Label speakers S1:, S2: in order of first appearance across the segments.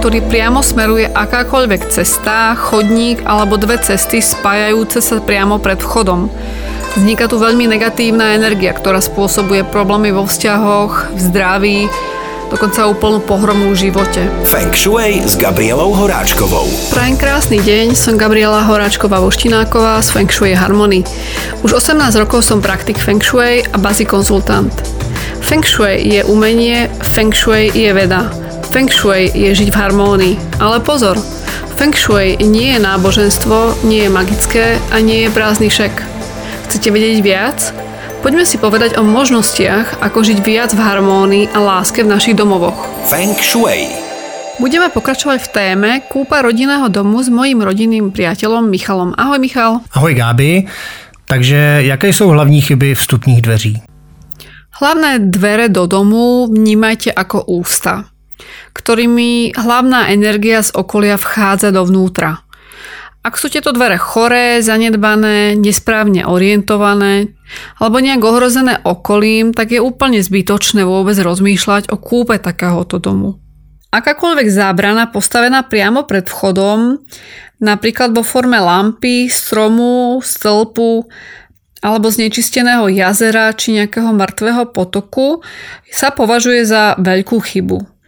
S1: ktorý priamo smeruje akákoľvek cesta, chodník alebo dve cesty spájajúce sa priamo pred vchodom. Vzniká tu veľmi negatívna energia, ktorá spôsobuje problémy vo vzťahoch, v zdraví, dokonca úplnú pohromu v živote.
S2: Feng Shui s Gabrielou Horáčkovou.
S1: Prajem krásny deň, som Gabriela Horáčková Voštináková z Feng Shui Harmony. Už 18 rokov som praktik Feng Shui a bazi konzultant. Feng Shui je umenie, Feng Shui je veda. Feng Shui je žiť v harmónii. Ale pozor, Feng Shui nie je náboženstvo, nie je magické a nie je prázdny šek. Chcete vedieť viac? Poďme si povedať o možnostiach, ako žiť viac v harmónii a láske v našich domovoch.
S2: Feng Shui.
S1: Budeme pokračovať v téme kúpa rodinného domu s mojím rodinným priateľom Michalom. Ahoj Michal.
S3: Ahoj Gáby. Takže jaké jsou hlavní chyby vstupních dveří?
S1: Hlavné dvere do domu vnímajte ako ústa, ktorými hlavná energia z okolia vchádza dovnútra. Ak sú tieto dvere choré, zanedbané, nesprávne orientované alebo nejak ohrozené okolím, tak je úplne zbytočné vôbec rozmýšľať o kúpe takéhoto domu. Akákoľvek zábrana postavená priamo pred vchodom, napríklad vo forme lampy, stromu, stĺpu alebo znečisteného jazera či nejakého mŕtvého potoku, sa považuje za veľkú chybu.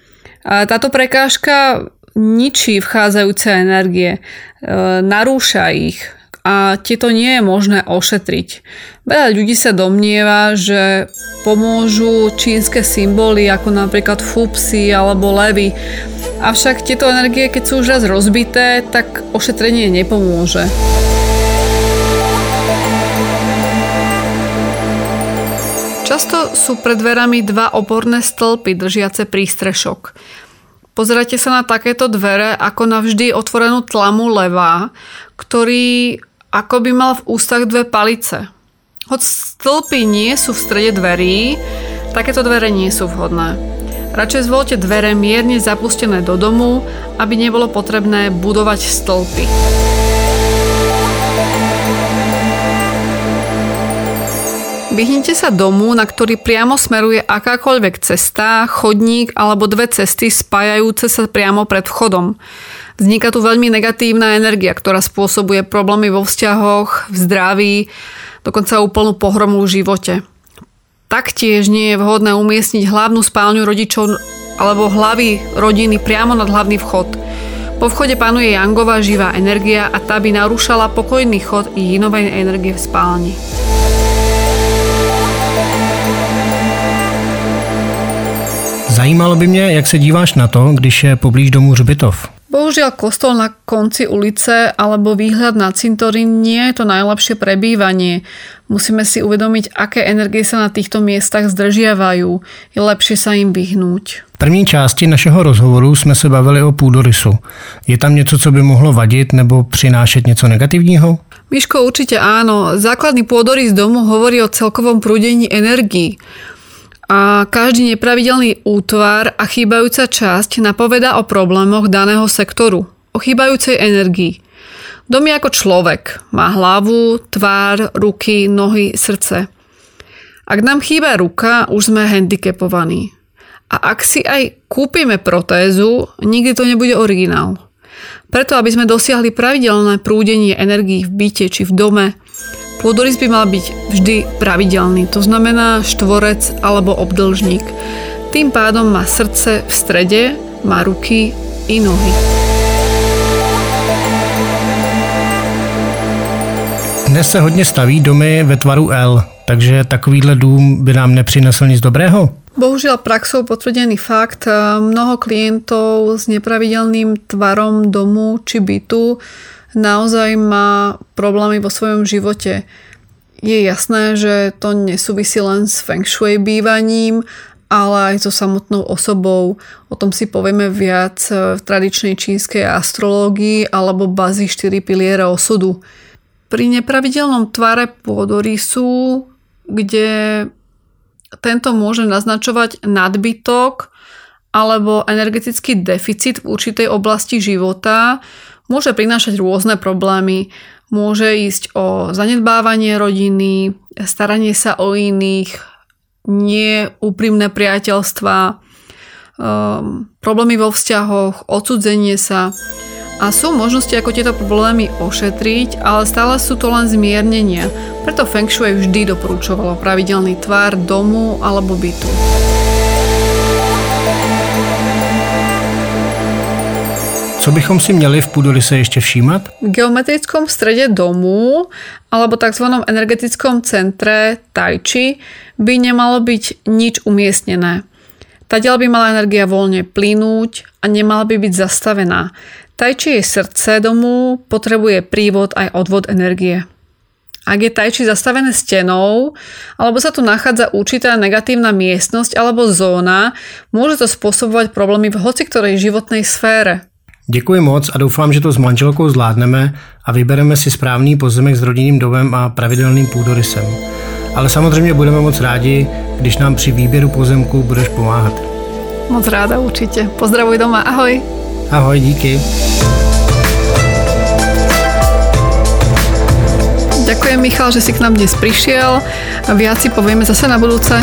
S1: A táto prekážka ničí vchádzajúce energie, e, narúša ich a tieto nie je možné ošetriť. Veľa ľudí sa domnieva, že pomôžu čínske symboly ako napríklad fupsy alebo levy. Avšak tieto energie, keď sú už raz rozbité, tak ošetrenie nepomôže. Často sú pred dverami dva oporné stĺpy držiace prístrešok. Pozerajte sa na takéto dvere ako na vždy otvorenú tlamu levá, ktorý ako by mal v ústach dve palice. Hoď stĺpy nie sú v strede dverí, takéto dvere nie sú vhodné. Radšej zvolte dvere mierne zapustené do domu, aby nebolo potrebné budovať stĺpy. Vyhnite sa domu, na ktorý priamo smeruje akákoľvek cesta, chodník alebo dve cesty spájajúce sa priamo pred vchodom. Vzniká tu veľmi negatívna energia, ktorá spôsobuje problémy vo vzťahoch, v zdraví, dokonca úplnú pohromu v živote. Taktiež nie je vhodné umiestniť hlavnú spálňu rodičov alebo hlavy rodiny priamo nad hlavný vchod. Po vchode panuje jangová živá energia a tá by narúšala pokojný chod i jinovej energie v spálni.
S3: Zajímalo by mě, jak se díváš na to, když je poblíž domu hřbitov.
S1: Bohužiaľ kostol na konci ulice alebo výhľad na cintorín nie je to najlepšie prebývanie. Musíme si uvedomiť, aké energie sa na týchto miestach zdržiavajú. Je lepšie sa im vyhnúť.
S3: V první části našeho rozhovoru jsme se bavili o půdorysu. Je tam něco, co by mohlo vadit nebo přinášet něco negativního?
S1: Miško, určite áno. Základný pôdorys domu hovorí o celkovom prúdení energií a každý nepravidelný útvar a chýbajúca časť napoveda o problémoch daného sektoru, o chýbajúcej energii. Dom je ako človek. Má hlavu, tvár, ruky, nohy, srdce. Ak nám chýba ruka, už sme handicapovaní. A ak si aj kúpime protézu, nikdy to nebude originál. Preto, aby sme dosiahli pravidelné prúdenie energií v byte či v dome, Pôdorys by mal byť vždy pravidelný, to znamená štvorec alebo obdlžník. Tým pádom má srdce v strede, má ruky i nohy.
S3: Dnes se hodně staví domy ve tvaru L, takže takovýhle dům by nám nepřinesl nic dobrého?
S1: Bohužiaľ praxou potvrdený fakt, mnoho klientov s nepravidelným tvarom domu či bytu naozaj má problémy vo svojom živote. Je jasné, že to nesúvisí len s feng shui bývaním, ale aj so samotnou osobou. O tom si povieme viac v tradičnej čínskej astrológii alebo bazi 4 piliere osudu. Pri nepravidelnom tvare pôdorysu, kde tento môže naznačovať nadbytok alebo energetický deficit v určitej oblasti života, môže prinášať rôzne problémy. Môže ísť o zanedbávanie rodiny, staranie sa o iných, neúprimné priateľstva, um, problémy vo vzťahoch, odsudzenie sa. A sú možnosti, ako tieto problémy ošetriť, ale stále sú to len zmiernenia. Preto Feng Shui vždy doporučovalo pravidelný tvar domu alebo bytu.
S3: Co bychom si měli v půdoryse ještě všímat?
S1: V geometrickom strede domu alebo tzv. energetickom centre Tai Chi by nemalo byť nič umiestnené. Tadiaľ by mala energia voľne plynúť a nemala by byť zastavená. Tai Chi je srdce domu, potrebuje prívod aj odvod energie. Ak je Tai Chi zastavené stenou, alebo sa tu nachádza určitá negatívna miestnosť alebo zóna, môže to spôsobovať problémy v hoci ktorej životnej sfére.
S3: Děkuji moc a doufám, že to s manželkou zvládneme a vybereme si správný pozemek s rodinným domem a pravidelným půdorysem. Ale samozřejmě budeme moc rádi, když nám při výběru pozemku budeš pomáhat.
S1: Moc ráda určite. Pozdravuj doma, ahoj.
S3: Ahoj, díky.
S1: Ďakujem Michal, že si k nám dnes prišiel. Viac si povieme zase na budúce.